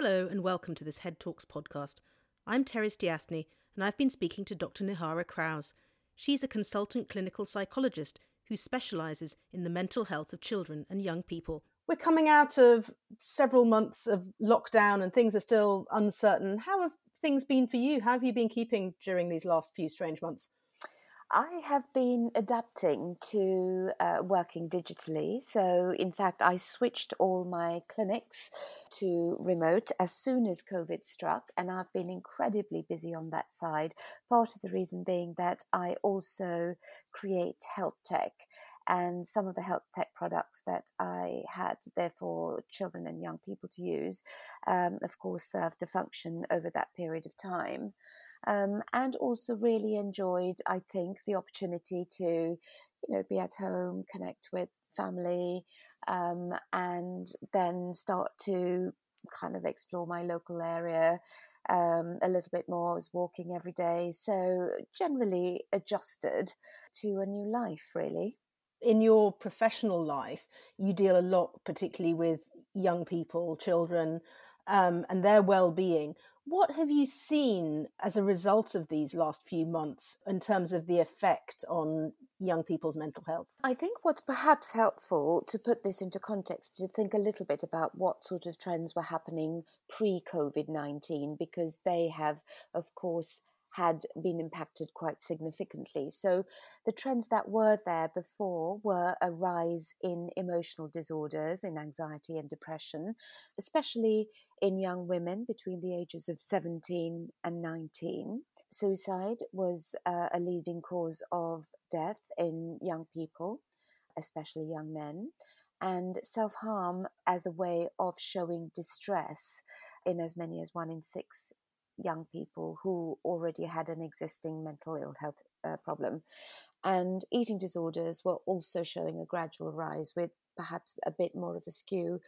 Hello and welcome to this Head Talks podcast. I'm Terry Stiastny and I've been speaking to Dr. Nihara Krause. She's a consultant clinical psychologist who specialises in the mental health of children and young people. We're coming out of several months of lockdown and things are still uncertain. How have things been for you? How have you been keeping during these last few strange months? I have been adapting to uh, working digitally. So, in fact, I switched all my clinics to remote as soon as COVID struck, and I've been incredibly busy on that side. Part of the reason being that I also create health tech. And some of the health tech products that I had there for children and young people to use, um, of course, served a function over that period of time um, and also really enjoyed, I think, the opportunity to, you know, be at home, connect with family, um, and then start to kind of explore my local area um, a little bit more. I was walking every day, so generally adjusted to a new life, really. In your professional life, you deal a lot, particularly with young people, children, um, and their well-being. What have you seen as a result of these last few months in terms of the effect on young people's mental health? I think what's perhaps helpful to put this into context to think a little bit about what sort of trends were happening pre COVID 19, because they have, of course, had been impacted quite significantly. So, the trends that were there before were a rise in emotional disorders, in anxiety and depression, especially in young women between the ages of 17 and 19. Suicide was uh, a leading cause of death in young people, especially young men, and self harm as a way of showing distress in as many as one in six young people who already had an existing mental ill health uh, problem. And eating disorders were also showing a gradual rise, with perhaps a bit more of a skew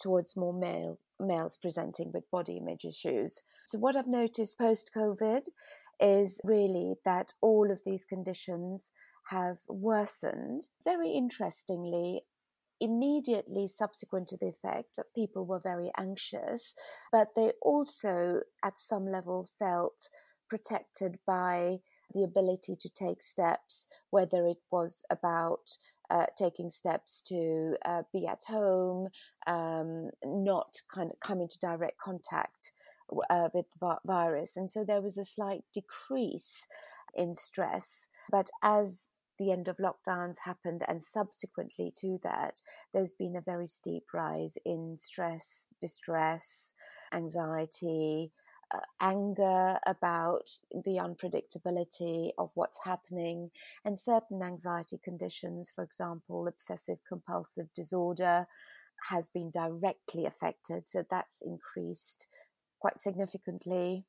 towards more male males presenting with body image issues. So what I've noticed post COVID is really that all of these conditions have worsened. Very interestingly, immediately subsequent to the effect, people were very anxious, but they also, at some level, felt protected by the ability to take steps, whether it was about uh, taking steps to uh, be at home, um, not kind of come into direct contact uh, with the virus. And so there was a slight decrease in stress. But as the end of lockdowns happened, and subsequently to that, there's been a very steep rise in stress, distress, anxiety, uh, anger about the unpredictability of what's happening, and certain anxiety conditions, for example, obsessive compulsive disorder, has been directly affected. So that's increased quite significantly.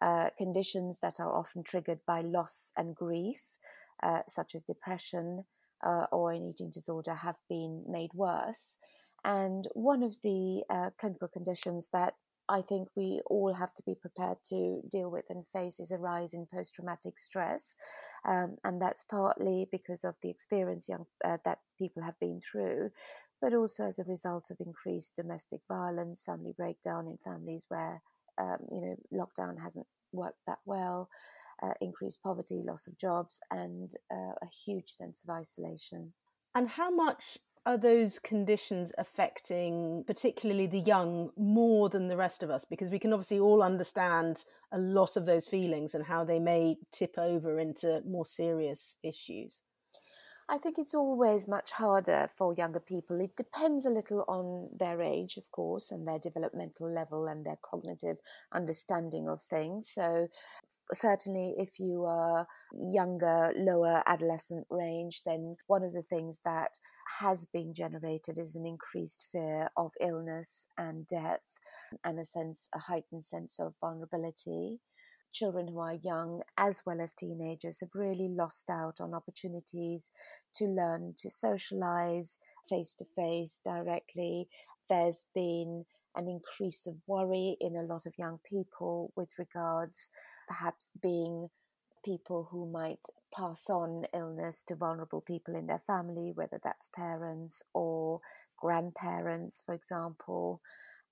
Uh, conditions that are often triggered by loss and grief uh, such as depression uh, or an eating disorder, have been made worse. And one of the uh, clinical conditions that I think we all have to be prepared to deal with and face is a rise in post traumatic stress. Um, and that's partly because of the experience young, uh, that people have been through, but also as a result of increased domestic violence, family breakdown in families where um, you know lockdown hasn't worked that well uh, increased poverty, loss of jobs, and uh, a huge sense of isolation. And how much are those conditions affecting particularly the young more than the rest of us because we can obviously all understand a lot of those feelings and how they may tip over into more serious issues I think it's always much harder for younger people. It depends a little on their age, of course, and their developmental level and their cognitive understanding of things. So, certainly if you are younger, lower adolescent range, then one of the things that has been generated is an increased fear of illness and death and a sense, a heightened sense of vulnerability. Children who are young as well as teenagers have really lost out on opportunities to learn to socialize face to face directly. There's been an increase of worry in a lot of young people with regards perhaps being people who might pass on illness to vulnerable people in their family, whether that's parents or grandparents, for example.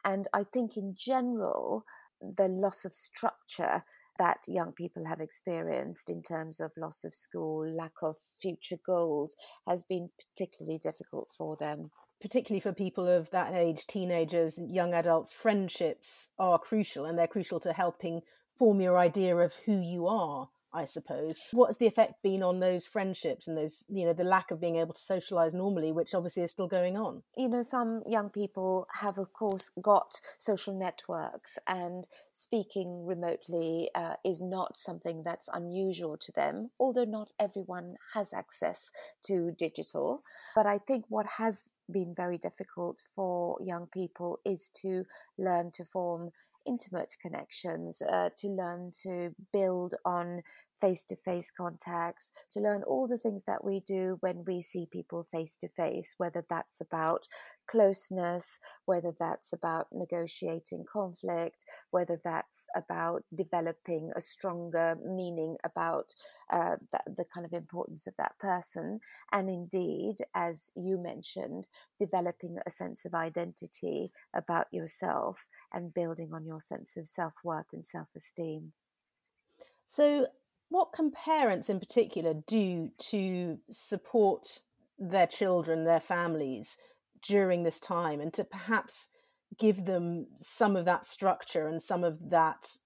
And I think in general, the loss of structure that young people have experienced in terms of loss of school, lack of future goals, has been particularly difficult for them. Particularly for people of that age, teenagers, young adults, friendships are crucial and they're crucial to helping form your idea of who you are I suppose. What's the effect been on those friendships and those, you know, the lack of being able to socialize normally, which obviously is still going on? You know, some young people have, of course, got social networks, and speaking remotely uh, is not something that's unusual to them, although not everyone has access to digital. But I think what has been very difficult for young people is to learn to form intimate connections, uh, to learn to build on face to face contacts, to learn all the things that we do when we see people face to face, whether that's about closeness, whether that's about negotiating conflict, whether that's about developing a stronger meaning about uh, the, the kind of importance of that person. And indeed, as you mentioned, developing a sense of identity about yourself and building on your sense of self worth and self esteem. So, what can parents in particular do to support their children, their families during this time, and to perhaps give them some of that structure and some of that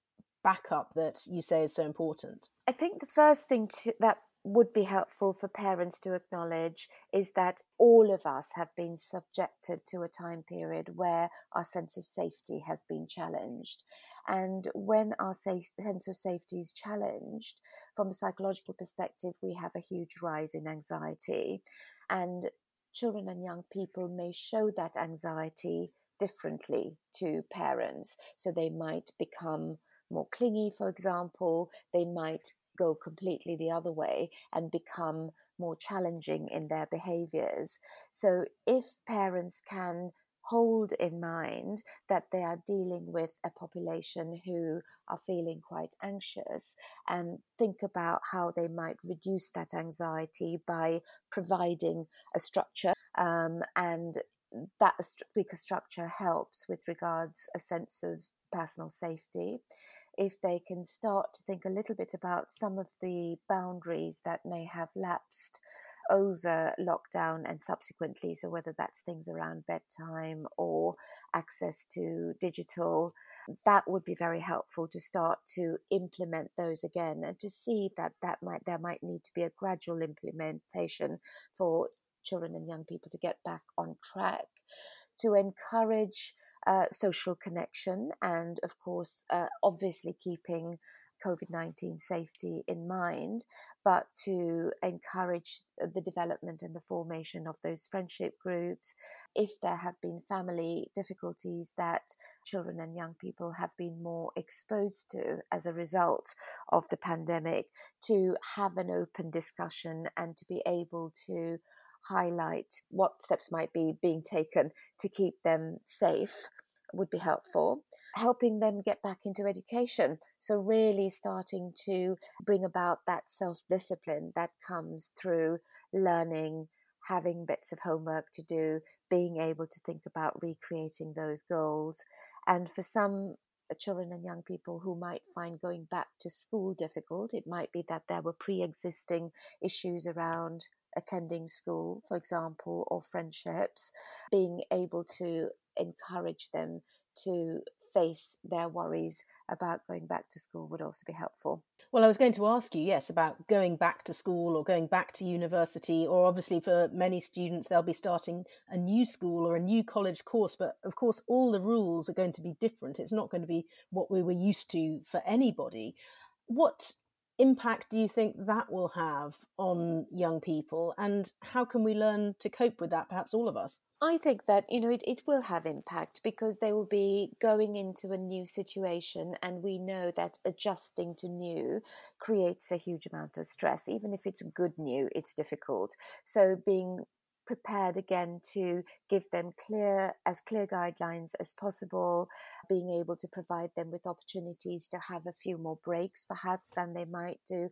backup that you say is so important? I think the first thing to, that would be helpful for parents to acknowledge is that all of us have been subjected to a time period where our sense of safety has been challenged. And when our safe, sense of safety is challenged, from a psychological perspective, we have a huge rise in anxiety. And children and young people may show that anxiety differently to parents. So they might become more clingy, for example, they might go completely the other way and become more challenging in their behaviors. So, if parents can hold in mind that they are dealing with a population who are feeling quite anxious and think about how they might reduce that anxiety by providing a structure um, and that weaker structure helps with regards a sense of personal safety if they can start to think a little bit about some of the boundaries that may have lapsed over lockdown and subsequently. So, whether that's things around bedtime or access to digital, that would be very helpful to start to implement those again and to see that that might there might need to be a gradual implementation for children and young people to get back on track to encourage uh, social connection and, of course, uh, obviously keeping COVID 19 safety in mind, but to encourage the development and the formation of those friendship groups. If there have been family difficulties that children and young people have been more exposed to as a result of the pandemic, to have an open discussion and to be able to highlight what steps might be being taken to keep them safe would be helpful. Helping them get back into education. So, really starting to bring about that self discipline that comes through learning, having bits of homework to do, being able to think about recreating those goals. And for some children and young people who might find going back to school difficult, it might be that there were pre existing issues around attending school, for example, or friendships, being able to encourage them to face their worries about going back to school would also be helpful. Well, I was going to ask you, yes, about going back to school or going back to university, or obviously for many students, they'll be starting a new school or a new college course. But of course, all the rules are going to be different. It's not going to be what we were used to for anybody. What impact do you think that will have on young people? And how can we learn to cope with that perhaps all of us? I think that you know it, it will have impact because they will be going into a new situation and we know that adjusting to new creates a huge amount of stress. Even if it's good new it's difficult. So being prepared again to give them clear as clear guidelines as possible being able to provide them with opportunities to have a few more breaks perhaps than they might do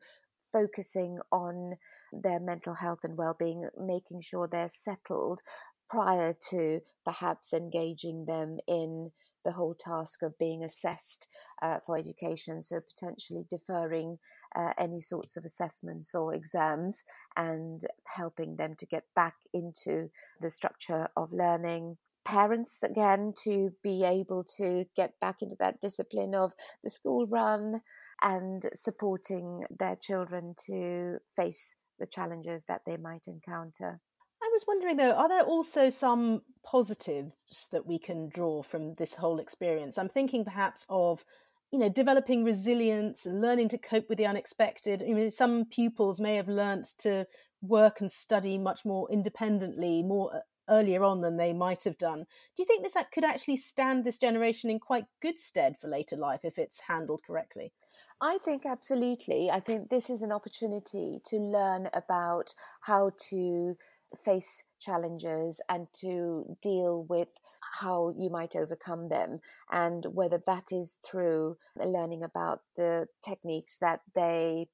focusing on their mental health and well-being making sure they're settled prior to perhaps engaging them in the whole task of being assessed uh, for education. So potentially deferring uh, any sorts of assessments or exams and helping them to get back into the structure of learning parents again to be able to get back into that discipline of the school run and supporting their children to face the challenges that they might encounter. Was wondering though, are there also some positives that we can draw from this whole experience? I'm thinking perhaps of you know developing resilience and learning to cope with the unexpected i mean some pupils may have learnt to work and study much more independently more uh, earlier on than they might have done do you think this could actually stand this generation in quite good stead for later life if it's handled correctly I think absolutely. I think this is an opportunity to learn about how to face challenges and to deal with how you might overcome them and whether that is through learning about the techniques that they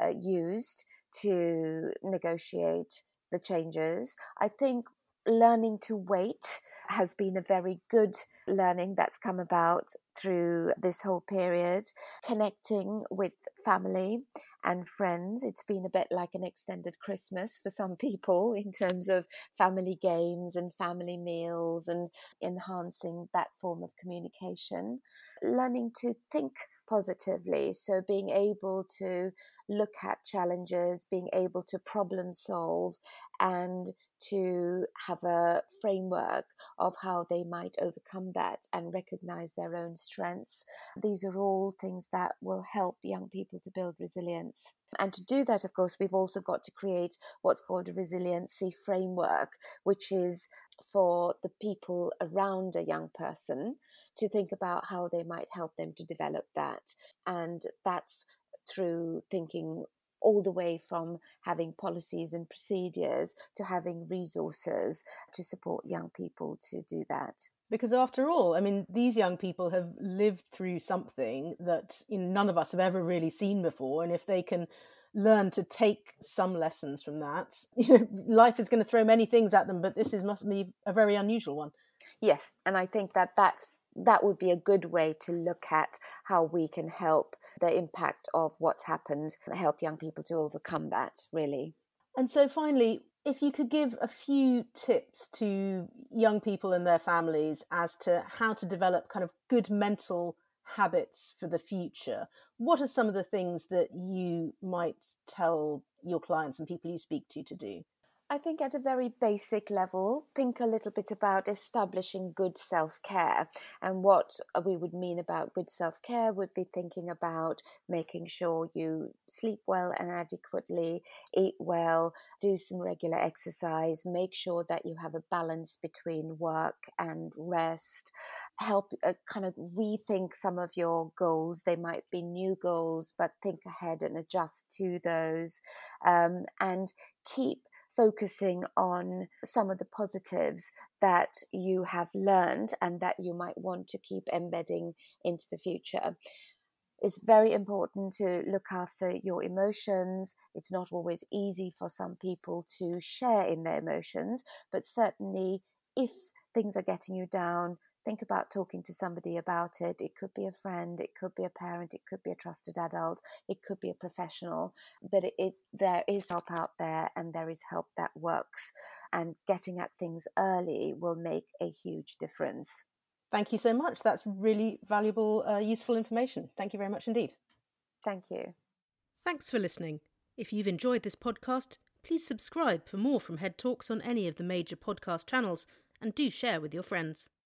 uh, used to negotiate the changes. I think learning to wait has been a very good learning that's come about through this whole period. Connecting with family and friends. It's been a bit like an extended Christmas for some people in terms of family games and family meals and enhancing that form of communication. Learning to think positively. So, being able to look at challenges, being able to problem solve, and to have a framework of how they might overcome that and recognize their own strengths. These are all things that will help young people to build resilience. And to do that, of course, we've also got to create what's called a resiliency framework, which is for the people around a young person to think about how they might help them to develop that. And that's through thinking all the way from having policies and procedures to having resources to support young people to do that. Because after all, I mean, these young people have lived through something that you know, none of us have ever really seen before. And if they can learn to take some lessons from that, you know, life is going to throw many things at them, but this is must be a very unusual one. Yes, and I think that that's that would be a good way to look at how we can help the impact of what's happened, help young people to overcome that, really. And so, finally, if you could give a few tips to young people and their families as to how to develop kind of good mental habits for the future, what are some of the things that you might tell your clients and people you speak to to do? I think at a very basic level, think a little bit about establishing good self care. And what we would mean about good self care would be thinking about making sure you sleep well and adequately, eat well, do some regular exercise, make sure that you have a balance between work and rest, help uh, kind of rethink some of your goals. They might be new goals, but think ahead and adjust to those. Um, and keep focusing on some of the positives that you have learned and that you might want to keep embedding into the future. It's very important to look after your emotions. It's not always easy for some people to share in their emotions, but certainly if things are getting you down, think about talking to somebody about it. It could be a friend, it could be a parent, it could be a trusted adult, it could be a professional, but it, it, there is help out there and there is help that works. And getting at things early will make a huge difference. Thank you so much. That's really valuable, uh, useful information. Thank you very much indeed. Thank you. Thanks for listening. If you've enjoyed this podcast, please subscribe for more from Head Talks on any of the major podcast channels and do share with your friends.